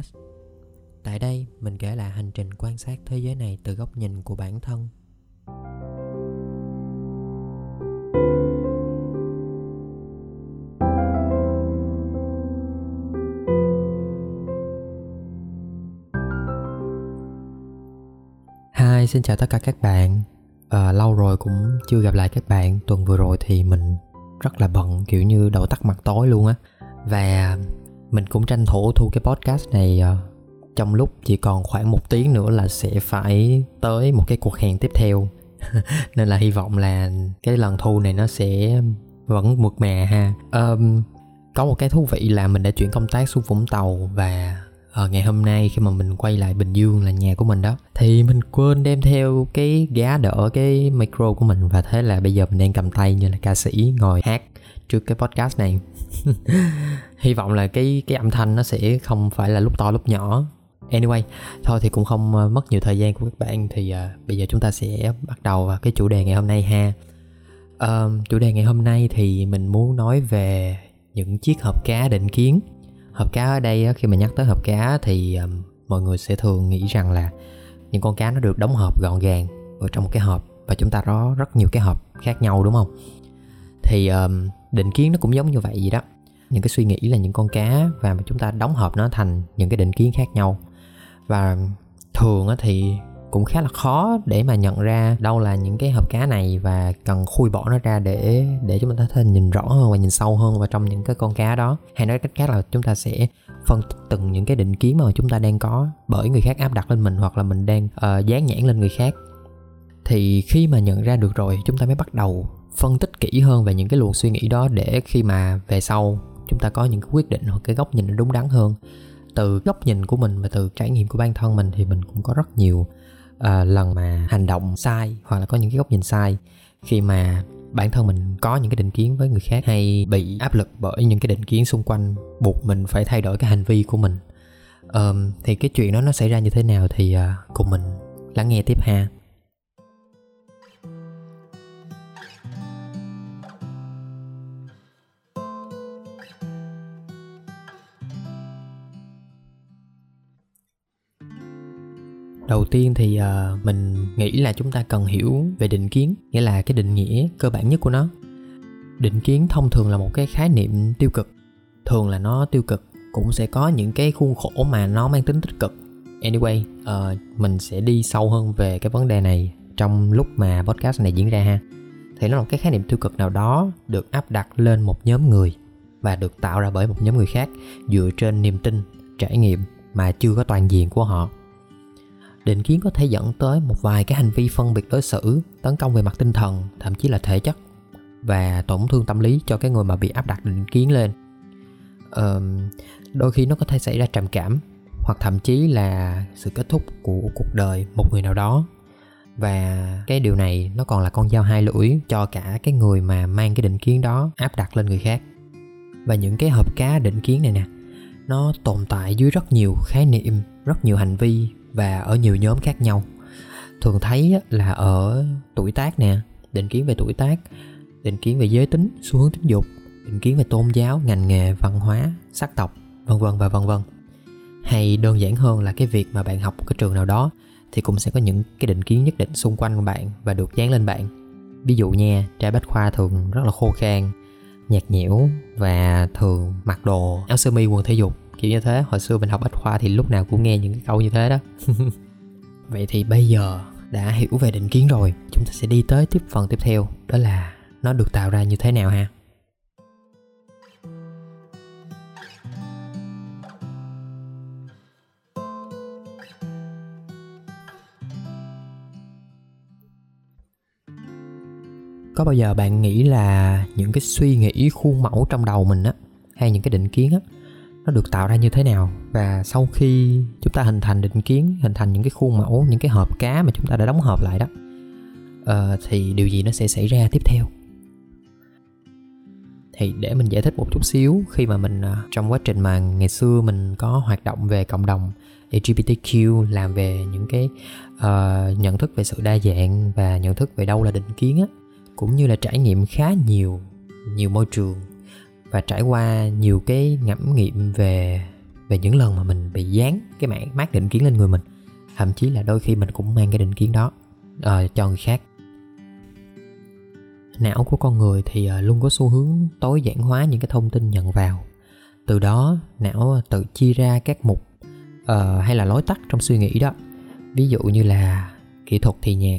Podcast. Tại đây, mình kể lại hành trình quan sát thế giới này từ góc nhìn của bản thân. Hi, xin chào tất cả các bạn. À, lâu rồi cũng chưa gặp lại các bạn. Tuần vừa rồi thì mình rất là bận kiểu như đầu tắt mặt tối luôn á. Và mình cũng tranh thủ thu cái podcast này ờ, trong lúc chỉ còn khoảng một tiếng nữa là sẽ phải tới một cái cuộc hẹn tiếp theo. Nên là hy vọng là cái lần thu này nó sẽ vẫn mượt mà ha. Um, có một cái thú vị là mình đã chuyển công tác xuống vũng tàu và ở ngày hôm nay khi mà mình quay lại bình dương là nhà của mình đó thì mình quên đem theo cái gá đỡ cái micro của mình và thế là bây giờ mình đang cầm tay như là ca sĩ ngồi hát trước cái podcast này. hy vọng là cái cái âm thanh nó sẽ không phải là lúc to lúc nhỏ. Anyway thôi thì cũng không ờ, mất nhiều thời gian của các bạn thì uh, bây giờ chúng ta sẽ bắt đầu vào cái chủ đề ngày hôm nay ha. Uh, chủ đề ngày hôm nay thì mình muốn nói về những chiếc hộp cá định kiến. Hộp cá ở đây khi mà nhắc tới hộp cá thì um, mọi người sẽ thường nghĩ rằng là những con cá nó được đóng hộp gọn gàng ở trong một cái hộp và chúng ta có rất nhiều cái hộp khác nhau đúng không? Thì um, định kiến nó cũng giống như vậy gì đó. Những cái suy nghĩ là những con cá và chúng ta đóng hộp nó thành những cái định kiến khác nhau. Và thường thì cũng khá là khó để mà nhận ra đâu là những cái hộp cá này và cần khui bỏ nó ra để để chúng ta có thể nhìn rõ hơn và nhìn sâu hơn vào trong những cái con cá đó. Hay nói cách khác là chúng ta sẽ phân tích từng những cái định kiến mà chúng ta đang có bởi người khác áp đặt lên mình hoặc là mình đang uh, dán nhãn lên người khác. Thì khi mà nhận ra được rồi chúng ta mới bắt đầu phân tích kỹ hơn về những cái luồng suy nghĩ đó để khi mà về sau chúng ta có những cái quyết định hoặc cái góc nhìn nó đúng đắn hơn. Từ góc nhìn của mình và từ trải nghiệm của bản thân mình thì mình cũng có rất nhiều uh, lần mà hành động sai hoặc là có những cái góc nhìn sai. Khi mà bản thân mình có những cái định kiến với người khác hay bị áp lực bởi những cái định kiến xung quanh buộc mình phải thay đổi cái hành vi của mình. Um, thì cái chuyện đó nó xảy ra như thế nào thì uh, cùng mình lắng nghe tiếp ha. Đầu tiên thì uh, mình nghĩ là chúng ta cần hiểu về định kiến nghĩa là cái định nghĩa cơ bản nhất của nó. Định kiến thông thường là một cái khái niệm tiêu cực. Thường là nó tiêu cực cũng sẽ có những cái khuôn khổ mà nó mang tính tích cực. Anyway uh, mình sẽ đi sâu hơn về cái vấn đề này trong lúc mà podcast này diễn ra ha. Thì nó là một cái khái niệm tiêu cực nào đó được áp đặt lên một nhóm người và được tạo ra bởi một nhóm người khác dựa trên niềm tin trải nghiệm mà chưa có toàn diện của họ định kiến có thể dẫn tới một vài cái hành vi phân biệt đối xử tấn công về mặt tinh thần thậm chí là thể chất và tổn thương tâm lý cho cái người mà bị áp đặt định kiến lên. Ờ, đôi khi nó có thể xảy ra trầm cảm hoặc thậm chí là sự kết thúc của cuộc đời một người nào đó. Và cái điều này nó còn là con dao hai lưỡi cho cả cái người mà mang cái định kiến đó áp đặt lên người khác. Và những cái hộp cá định kiến này nè nó tồn tại dưới rất nhiều khái niệm rất nhiều hành vi và ở nhiều nhóm khác nhau. Thường thấy là ở tuổi tác nè, định kiến về tuổi tác, định kiến về giới tính, xu hướng tính dục, định kiến về tôn giáo, ngành nghề, văn hóa, sắc tộc, vân vân và vân vân. Hay đơn giản hơn là cái việc mà bạn học một cái trường nào đó thì cũng sẽ có những cái định kiến nhất định xung quanh của bạn và được dán lên bạn. Ví dụ nha trai bách khoa thường rất là khô khan, nhạt nhẽo và thường mặc đồ áo sơ mi quần thể dục kiểu như thế. Hồi xưa mình học bách khoa thì lúc nào cũng nghe những cái câu như thế đó. Vậy thì bây giờ đã hiểu về định kiến rồi. Chúng ta sẽ đi tới tiếp phần tiếp theo. Đó là nó được tạo ra như thế nào ha? Có bao giờ bạn nghĩ là những cái suy nghĩ khuôn mẫu trong đầu mình á, hay những cái định kiến á nó được tạo ra như thế nào? Và sau khi chúng ta hình thành định kiến hình thành những cái khuôn mẫu những cái hộp cá mà chúng ta đã đóng hộp lại đó uh, thì điều gì nó sẽ xảy ra tiếp theo? Thì để mình giải thích một chút xíu khi mà mình uh, trong quá trình mà ngày xưa mình có hoạt động về cộng đồng LGBTQ làm về những cái uh, nhận thức về sự đa dạng và nhận thức về đâu là định kiến á cũng như là trải nghiệm khá nhiều nhiều môi trường và trải qua nhiều cái ngẫm nghiệm về về những lần mà mình bị dán cái mảng mát định kiến lên người mình thậm chí là đôi khi mình cũng mang cái định kiến đó uh, cho người khác. Não của con người thì uh, luôn có xu hướng tối giản hóa những cái thông tin nhận vào. Từ đó não tự chia ra các mục uh, hay là lối tắt trong suy nghĩ đó. Ví dụ như là kỹ thuật thì nhạc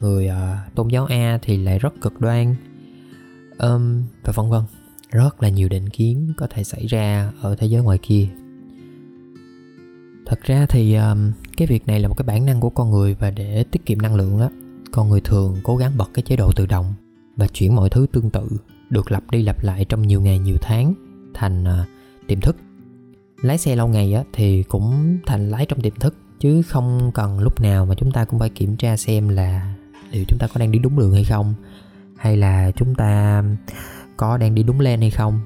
người uh, tôn giáo a thì lại rất cực đoan um, và vân vân rất là nhiều định kiến có thể xảy ra ở thế giới ngoài kia. Thật ra thì um, cái việc này là một cái bản năng của con người và để tiết kiệm năng lượng á con người thường cố gắng bật cái chế độ tự động và chuyển mọi thứ tương tự được lặp đi lặp lại trong nhiều ngày nhiều tháng thành uh, tiềm thức. Lái xe lâu ngày á thì cũng thành lái trong tiềm thức chứ không cần lúc nào mà chúng ta cũng phải kiểm tra xem là liệu chúng ta có đang đi đúng đường hay không hay là chúng ta có đang đi đúng lên hay không.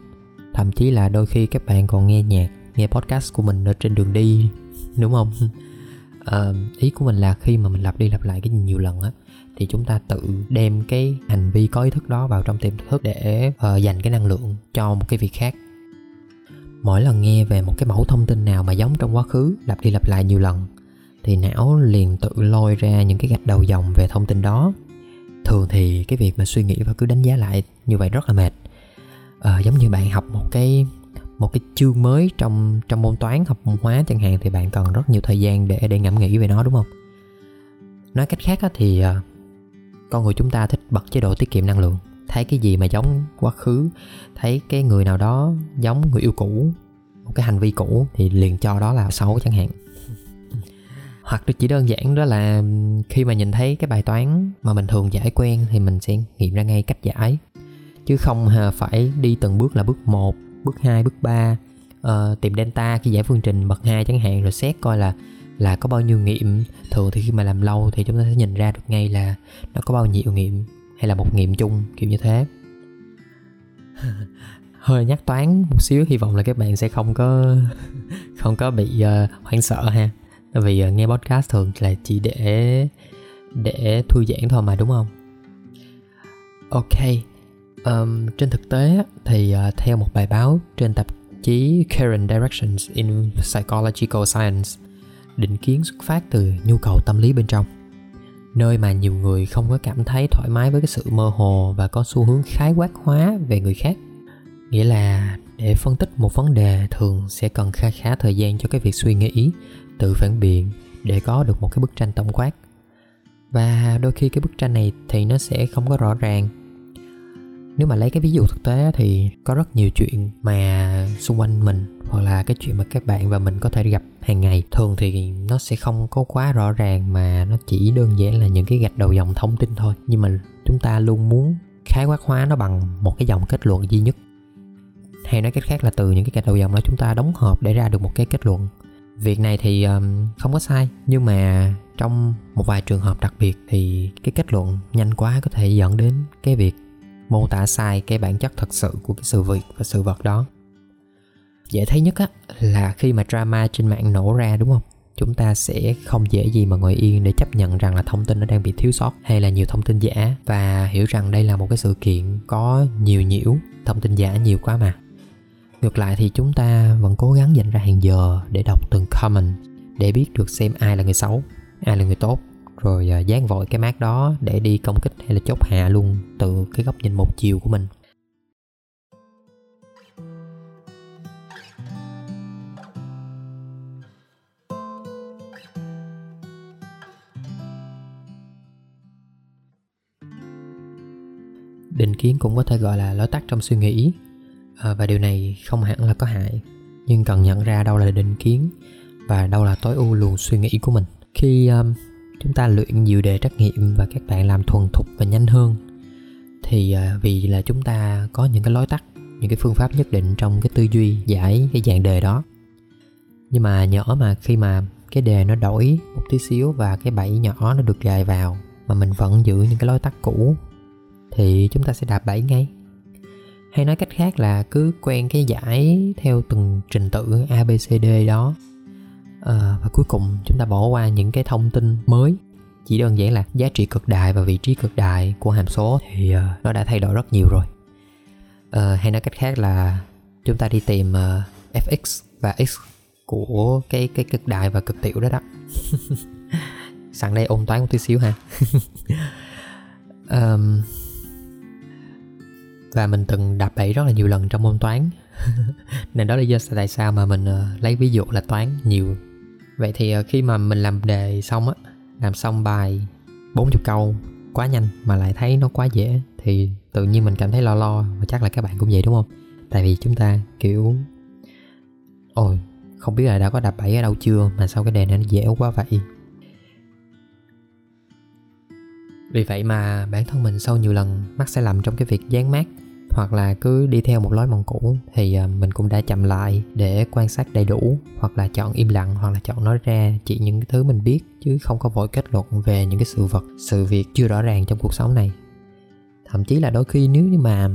Thậm chí là đôi khi các bạn còn nghe nhạc nghe podcast của mình ở trên đường đi đúng không? À, ý của mình là khi mà mình lặp đi lặp lại cái nhiều lần á thì chúng ta tự đem cái hành vi có ý thức đó vào trong tiềm thức để uh, dành cái năng lượng cho một cái việc khác. Mỗi lần nghe về một cái mẫu thông tin nào mà giống trong quá khứ lặp đi lặp lại nhiều lần thì não liền tự lôi ra những cái gạch đầu dòng về thông tin đó thường thì cái việc mà suy nghĩ và cứ đánh giá lại như vậy rất là mệt. À, giống như bạn học một cái một cái chương mới trong trong môn toán học môn hóa chẳng hạn thì bạn cần rất nhiều thời gian để để ngẫm nghĩ về nó đúng không? Nói cách khác thì ờ, con người chúng ta thích bật chế độ tiết kiệm năng lượng. Thấy cái gì mà giống quá khứ thấy cái người nào đó giống người yêu cũ một cái hành vi cũ thì liền cho đó là xấu chẳng hạn hoặc chỉ đơn giản đó là khi mà nhìn thấy cái bài toán mà mình thường giải quen thì mình sẽ nghiệm ra ngay cách giải. Chứ không phải đi từng bước là bước 1, bước 2, bước 3 uh, ờ, tìm delta khi giải phương trình bậc 2 chẳng hạn rồi xét coi là là có bao nhiêu nghiệm. Thường thì khi mà làm lâu thì chúng ta sẽ nhìn ra được ngay là nó có bao nhiêu nghiệm hay là một nghiệm chung kiểu như thế. Hơi nhắc toán một xíu hy vọng là các bạn sẽ không có không có bị uh, hoảng sợ ha vì à, nghe podcast thường là chỉ để để thư giãn thôi mà đúng không? Ok um, trên thực tế thì uh, theo một bài báo trên tạp chí Current Directions in Psychological Science định kiến xuất phát từ nhu cầu tâm lý bên trong. Nơi mà nhiều người không có cảm thấy thoải mái với cái sự mơ hồ và có xu hướng khái quát hóa về người khác. Nghĩa là để phân tích một vấn đề thường sẽ cần kha khá thời gian cho cái việc suy nghĩ tự phản biện để có được một cái bức tranh tổng quát. Và đôi khi cái bức tranh này thì nó sẽ không có rõ ràng. Nếu mà lấy cái ví dụ thực tế thì có rất nhiều chuyện mà xung quanh mình hoặc là cái chuyện mà các bạn và mình có thể gặp hàng ngày, thường thì nó sẽ không có quá rõ ràng mà nó chỉ đơn giản là những cái gạch đầu dòng thông tin thôi. Nhưng mà chúng ta luôn muốn khái quát hóa nó bằng một cái dòng kết luận duy nhất. Hay nói cách khác là từ những cái gạch đầu dòng đó chúng ta đóng hợp để ra được một cái kết luận việc này thì um, không có sai nhưng mà trong một vài trường hợp đặc biệt thì cái kết luận nhanh quá có thể dẫn đến cái việc mô tả sai cái bản chất thật sự của cái sự việc và sự vật đó. Dễ thấy nhất á là khi mà drama trên mạng nổ ra đúng không? Chúng ta sẽ không dễ gì mà ngồi yên để chấp nhận rằng là thông tin nó đang bị thiếu sót hay là nhiều thông tin giả và hiểu rằng đây là một cái sự kiện có nhiều nhiễu thông tin giả nhiều quá mà ngược lại thì chúng ta vẫn cố gắng dành ra hàng giờ để đọc từng comment, để biết được xem ai là người xấu, ai là người tốt. Rồi à, dán vội cái mát đó để đi công kích hay là chốt hạ luôn từ cái góc nhìn một chiều của mình. Định kiến cũng có thể gọi là lối tắt trong suy nghĩ à, và điều này không hẳn là có hại nhưng cần nhận ra đâu là định kiến và đâu là tối ưu luồng suy nghĩ của mình. Khi um, chúng ta luyện nhiều đề trắc nghiệm và các bạn làm thuần thục và nhanh hơn thì uh, vì là chúng ta có những cái lối tắt những cái phương pháp nhất định trong cái tư duy giải cái dạng đề đó. Nhưng mà nhỏ mà khi mà cái đề nó đổi một tí xíu và cái bẫy nhỏ nó được gài vào mà mình vẫn giữ những cái lối tắt cũ thì chúng ta sẽ đạp bẫy ngay hay nói cách khác là cứ quen cái giải theo từng trình tự abcd đó. À, và cuối cùng chúng ta bỏ qua những cái thông tin mới. Chỉ đơn giản là giá trị cực đại và vị trí cực đại của hàm số thì uh, nó đã thay đổi rất nhiều rồi. Uh, hay nói cách khác là chúng ta đi tìm uh, fx và x của cái cái cực đại và cực tiểu đó đó. Sẵn đây ôn toán một tí xíu ha. Um, và mình từng đạp bẫy rất là nhiều lần trong môn toán. Nên đó là do tại sao mà mình ờ, lấy ví dụ là toán nhiều. Vậy thì ờ, khi mà mình làm đề xong á, làm xong bài 40 câu, quá nhanh mà lại thấy nó quá dễ, thì tự nhiên mình cảm thấy lo lo, và chắc là các bạn cũng vậy, đúng không? Tại vì chúng ta, kiểu, ôi, không biết là đã có đạp bẫy ở đâu chưa mà sao cái đề này nó dễ quá vậy? Vì vậy mà bản thân mình sau nhiều lần mắc sai lầm trong cái việc dán mát hoặc là cứ đi theo một lối mòn cũ, thì ờ, mình cũng đã chậm lại để quan sát đầy đủ, hoặc là chọn im lặng, hoặc là chọn nói ra chỉ những cái thứ mình biết, chứ không có vội kết luận về những cái sự vật, sự việc chưa rõ ràng trong cuộc sống này. Thậm chí là đôi khi nếu như mà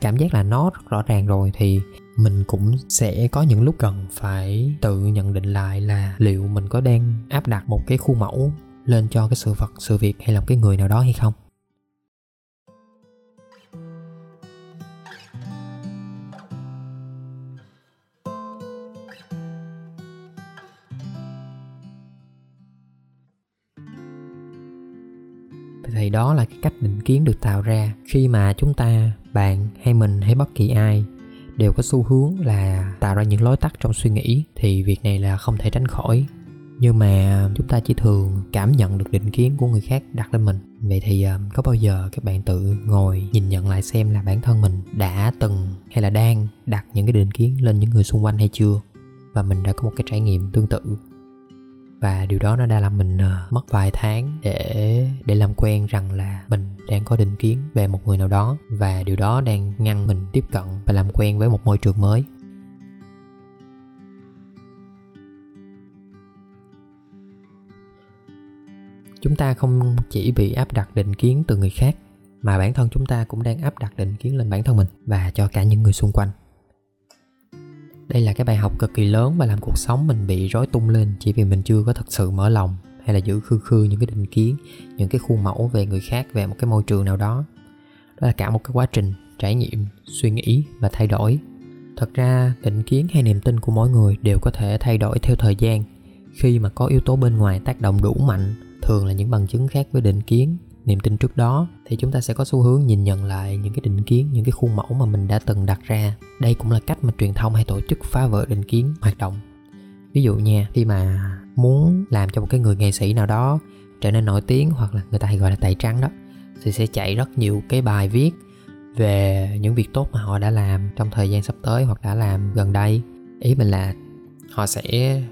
cảm giác là nó rất rõ ràng rồi thì mình cũng sẽ có những lúc cần phải tự nhận định lại là liệu mình có đang áp đặt một cái khuôn mẫu lên cho cái sự vật, sự việc hay là một cái người nào đó hay không. Thì đó là cái cách định kiến được tạo ra khi mà chúng ta, bạn hay mình hay bất kỳ ai đều có xu hướng là tạo ra những lối tắt trong suy nghĩ thì việc này là không thể tránh khỏi. Nhưng mà chúng ta chỉ thường cảm nhận được định kiến của người khác đặt lên mình. Vậy thì ờ, có bao giờ các bạn tự ngồi nhìn nhận lại xem là bản thân mình đã từng hay là đang đặt những cái định kiến lên những người xung quanh hay chưa? Và mình đã có một cái trải nghiệm tương tự và điều đó nó đã làm mình uh, mất vài tháng để để làm quen rằng là mình đang có định kiến về một người nào đó. Và điều đó đang ngăn mình tiếp cận và làm quen với một môi trường mới. Chúng ta không chỉ bị áp đặt định kiến từ người khác mà bản thân chúng ta cũng đang áp đặt định kiến lên bản thân mình và cho cả những người xung quanh đây là cái bài học cực kỳ lớn và làm cuộc sống mình bị rối tung lên chỉ vì mình chưa có thật sự mở lòng hay là giữ khư khư những cái định kiến, những cái khuôn mẫu về người khác về một cái môi trường nào đó. Đó là cả một cái quá trình trải nghiệm, suy nghĩ và thay đổi. Thật ra, định kiến hay niềm tin của mỗi người đều có thể thay đổi theo thời gian. Khi mà có yếu tố bên ngoài tác động đủ mạnh, thường là những bằng chứng khác với định kiến niềm tin trước đó, thì chúng ta sẽ có xu hướng nhìn nhận lại những cái định kiến, những cái khuôn mẫu mà mình đã từng đặt ra. Đây cũng là cách mà truyền thông hay tổ chức phá vỡ định kiến, hoạt động. Ví dụ nha, khi mà muốn làm cho một cái người nghệ sĩ nào đó trở nên nổi tiếng hoặc là người ta hay gọi là tẩy trắng đó, thì sẽ chạy rất nhiều cái bài viết về những việc tốt mà họ đã làm trong thời gian sắp tới hoặc đã làm gần đây. Ý mình là họ sẽ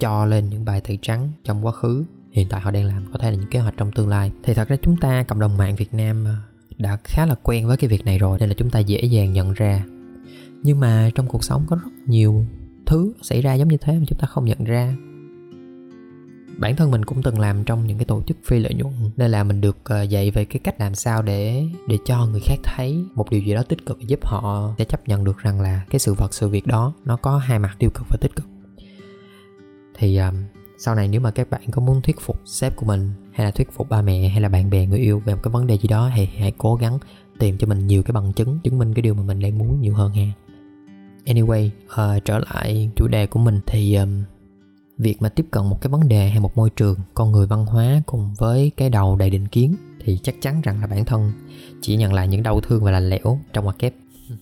cho lên những bài tẩy trắng trong quá khứ hiện tại họ đang làm có thể là những kế hoạch trong tương lai. Thì thật ra chúng ta, cộng đồng mạng việt nam ờ, đã khá là quen với cái việc này rồi, nên là chúng ta dễ dàng nhận ra. Nhưng mà trong cuộc sống có rất nhiều thứ xảy ra giống như thế mà chúng ta không nhận ra. Bản thân mình cũng từng làm trong những cái tổ chức phi lợi nhuận, nên là mình được ờ, dạy về cái cách làm sao để để cho người khác thấy một điều gì đó tích cực giúp họ sẽ chấp nhận được rằng là cái sự vật, sự việc đó nó có hai mặt tiêu cực và tích cực. Thì ờ, sau này nếu mà các bạn có muốn thuyết phục sếp của mình hay là thuyết phục ba mẹ hay là bạn bè người yêu về một cái vấn đề gì đó thì hãy cố gắng tìm cho mình nhiều cái bằng chứng chứng minh cái điều mà mình đang muốn nhiều hơn ha. Anyway uh, trở lại chủ đề của mình thì um, việc mà tiếp cận một cái vấn đề hay một môi trường con người văn hóa cùng với cái đầu đầy định kiến thì chắc chắn rằng là bản thân chỉ nhận lại những đau thương và lạnh lẽo trong ngoặc kép.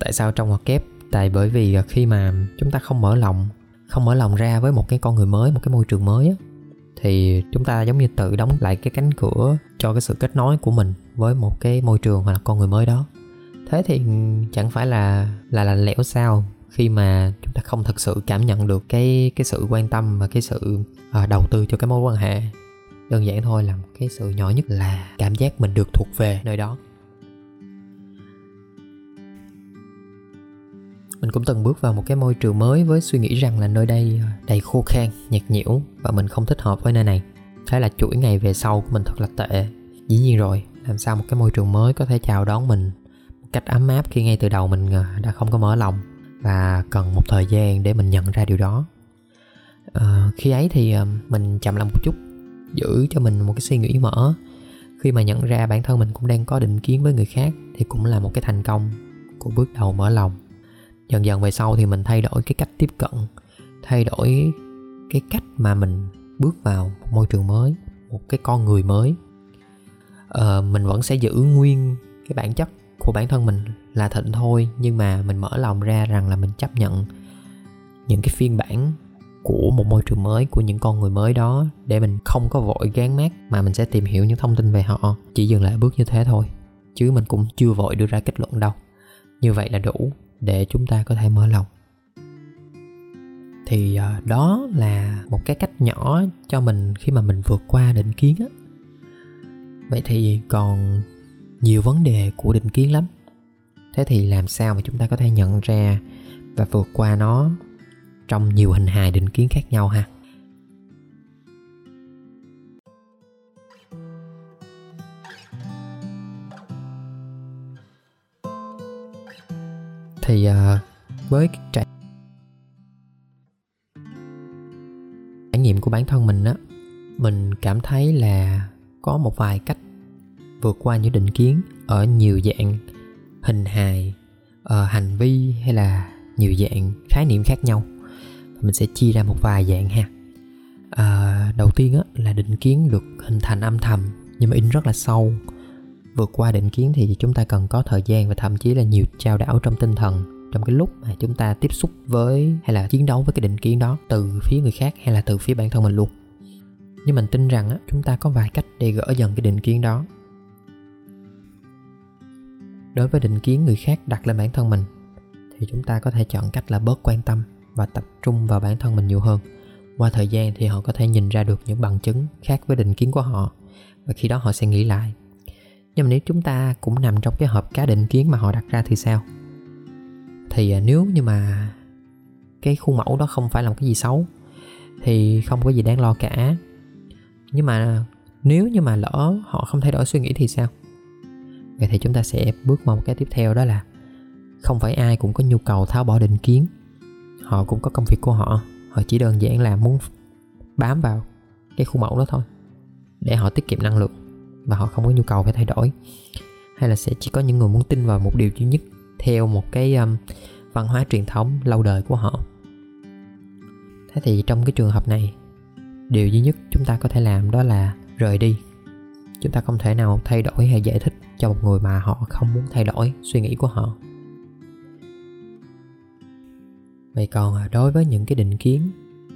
Tại sao trong ngoặc kép? Tại bởi vì khi mà chúng ta không mở lòng không mở lòng ra với một cái con người mới một cái môi trường mới á thì chúng ta giống như tự đóng lại cái cánh cửa cho cái sự kết nối của mình với một cái môi trường hoặc là con người mới đó. Thế thì chẳng phải là là là lẽo sao khi mà chúng ta không thực sự cảm nhận được cái cái sự quan tâm và cái sự à, đầu tư cho cái mối quan hệ. Đơn giản thôi là một cái sự nhỏ nhất là cảm giác mình được thuộc về nơi đó. Mình cũng từng bước vào một cái môi trường mới với suy nghĩ rằng là nơi đây ờ, đầy khô khan nhạt nhẽo và mình không thích hợp với nơi này. Thế là chuỗi ngày về sau của mình thật là tệ. Dĩ nhiên rồi làm sao một cái môi trường mới có thể chào đón mình một cách ấm áp khi ngay từ đầu mình ờ, đã không có mở lòng và cần một thời gian để mình nhận ra điều đó. À, khi ấy thì mình chậm lại một chút giữ cho mình một cái suy nghĩ mở. Khi mà nhận ra bản thân mình cũng đang có định kiến với người khác thì cũng là một cái thành công của bước đầu mở lòng dần dần về sau thì mình thay đổi cái cách tiếp cận thay đổi cái cách mà mình bước vào một môi trường mới một cái con người mới. Ờ, mình vẫn sẽ giữ nguyên cái bản chất của bản thân mình là thịnh thôi nhưng mà mình mở lòng ra rằng là mình chấp nhận những cái phiên bản của một môi trường mới của những con người mới đó để mình không có vội gán mát mà mình sẽ tìm hiểu những thông tin về họ chỉ dừng lại bước như thế thôi chứ mình cũng chưa vội đưa ra kết luận đâu. Như vậy là đủ để chúng ta có thể mở lòng. Thì à, đó là một cái cách nhỏ cho mình khi mà mình vượt qua định kiến á. Vậy thì còn nhiều vấn đề của định kiến lắm. Thế thì làm sao mà chúng ta có thể nhận ra và vượt qua nó trong nhiều hình hài định kiến khác nhau ha? Thì uh, với trải trải nghiệm của bản thân mình á mình cảm thấy là có một vài cách vượt qua những định kiến ở nhiều dạng hình hài uh, hành vi hay là nhiều dạng khái niệm khác nhau. Mình sẽ chia ra một vài dạng ha. À, đầu tiên á, là định kiến được hình thành âm thầm nhưng mà in rất là sâu vượt qua định kiến thì chúng ta cần có thời gian và thậm chí là nhiều trao đảo trong tinh thần trong cái lúc mà chúng ta tiếp xúc với hay là chiến đấu với cái định kiến đó từ phía người khác hay là từ phía bản thân mình luôn. Nhưng mình tin rằng á, chúng ta có vài cách để gỡ dần cái định kiến đó. Đối với định kiến người khác đặt lên bản thân mình thì chúng ta có thể chọn cách là bớt quan tâm và tập trung vào bản thân mình nhiều hơn. Qua thời gian thì họ có thể nhìn ra được những bằng chứng khác với định kiến của họ và khi đó họ sẽ nghĩ lại nhưng mà nếu chúng ta cũng nằm trong cái hộp cá định kiến mà họ đặt ra thì sao? Thì à, nếu như mà cái khuôn mẫu đó không phải là một cái gì xấu, thì không có gì đáng lo cả. Nhưng mà nếu như mà lỡ họ không thay đổi suy nghĩ thì sao? Vậy thì chúng ta sẽ bước vào một cái tiếp theo đó là không phải ai cũng có nhu cầu tháo bỏ định kiến. Họ cũng có công việc của họ. Họ chỉ đơn giản là muốn bám vào cái khuôn mẫu đó thôi, để họ tiết kiệm năng lượng và họ không có nhu cầu phải thay đổi. Hay là sẽ chỉ có những người muốn tin vào một điều duy nhất theo một cái um, văn hóa truyền thống lâu đời của họ. Thế thì trong cái trường hợp này điều duy nhất chúng ta có thể làm đó là rời đi. Chúng ta không thể nào thay đổi hay giải thích cho một người mà họ không muốn thay đổi suy nghĩ của họ. Vậy còn à, đối với những cái định kiến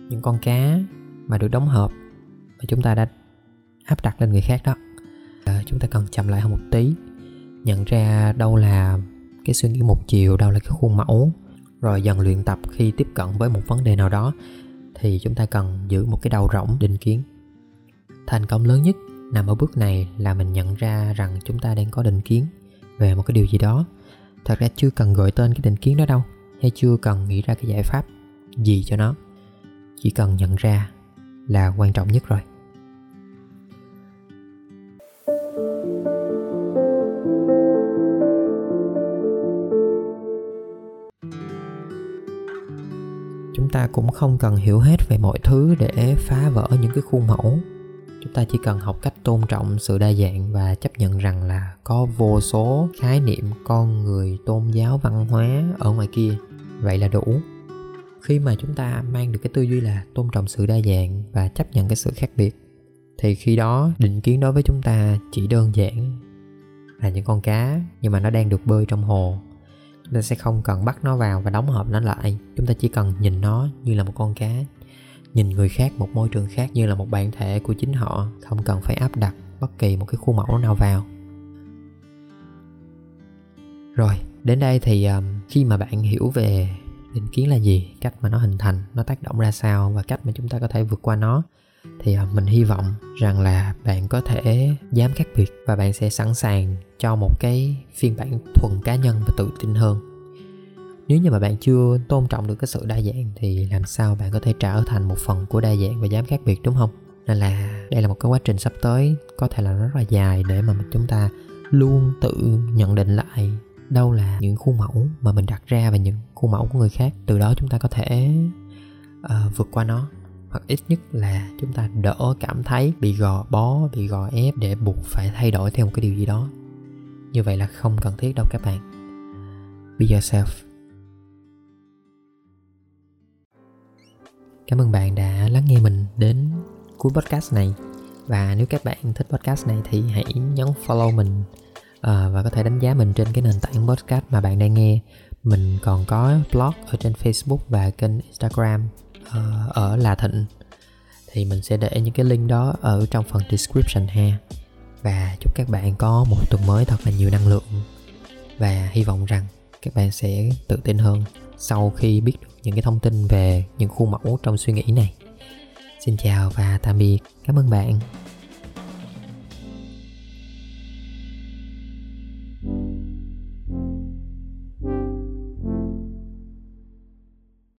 những con cá mà được đóng hộp mà chúng ta đã áp đặt lên người khác đó chúng ta cần chậm lại hơn một tí. Nhận ra đâu là cái suy nghĩ một chiều, đâu là cái khuôn mẫu. Rồi dần luyện tập khi tiếp cận với một vấn đề nào đó, thì chúng ta cần giữ một cái đầu rỗng định kiến. Thành công lớn nhất nằm ở bước này là mình nhận ra rằng chúng ta đang có định kiến về một cái điều gì đó. Thật ra chưa cần gọi tên cái định kiến đó đâu, hay chưa cần nghĩ ra cái giải pháp gì cho nó. Chỉ cần nhận ra là quan trọng nhất rồi. Ta cũng không cần hiểu hết về mọi thứ để phá vỡ những cái khuôn mẫu. Chúng ta chỉ cần học cách tôn trọng sự đa dạng và chấp nhận rằng là có vô số khái niệm con người tôn giáo văn hóa ở ngoài kia. Vậy là đủ. Khi mà chúng ta mang được cái tư duy là tôn trọng sự đa dạng và chấp nhận cái sự khác biệt, thì khi đó định kiến đối với chúng ta chỉ đơn giản là những con cá, nhưng mà nó đang được bơi trong hồ ta sẽ không cần bắt nó vào và đóng hộp nó lại. Chúng ta chỉ cần nhìn nó như là một con cá nhìn người khác một môi trường khác như là một bản thể của chính họ không cần phải áp đặt bất kỳ một cái khuôn mẫu nào vào. Rồi đến đây thì um, khi mà bạn hiểu về định kiến là gì cách mà nó hình thành nó tác động ra sao và cách mà chúng ta có thể vượt qua nó thì à, mình hy vọng rằng là bạn có thể dám khác biệt và bạn sẽ sẵn sàng cho một cái phiên bản thuần cá nhân và tự tin hơn. Nếu như mà bạn chưa tôn trọng được cái sự đa dạng thì làm sao bạn có thể trở thành một phần của đa dạng và dám khác biệt đúng không? Nên là đây là một cái quá trình sắp tới có thể là rất là dài để mà chúng ta luôn tự nhận định lại đâu là những khuôn mẫu mà mình đặt ra và những khuôn mẫu của người khác. Từ đó chúng ta có thể uh, vượt qua nó hoặc ít nhất là chúng ta đỡ cảm thấy bị gò bó bị gò ép để buộc phải thay đổi theo một cái điều gì đó. Như vậy là không cần thiết đâu các bạn. Be yourself. Cảm ơn bạn đã lắng nghe mình đến cuối podcast này. Và nếu các bạn thích podcast này thì hãy nhấn follow mình à, và có thể đánh giá mình trên cái nền tảng podcast mà bạn đang nghe. Mình còn có blog ở trên facebook và kênh instagram uh, ở là thịnh. Thì mình sẽ để những cái link đó ở trong phần description ha. Và chúc các bạn có một tuần mới thật là nhiều năng lượng. Và hy vọng rằng các bạn sẽ tự tin hơn sau khi biết được những cái thông tin về những khuôn mẫu trong suy nghĩ này. Xin chào và tạm biệt. Cảm ơn bạn.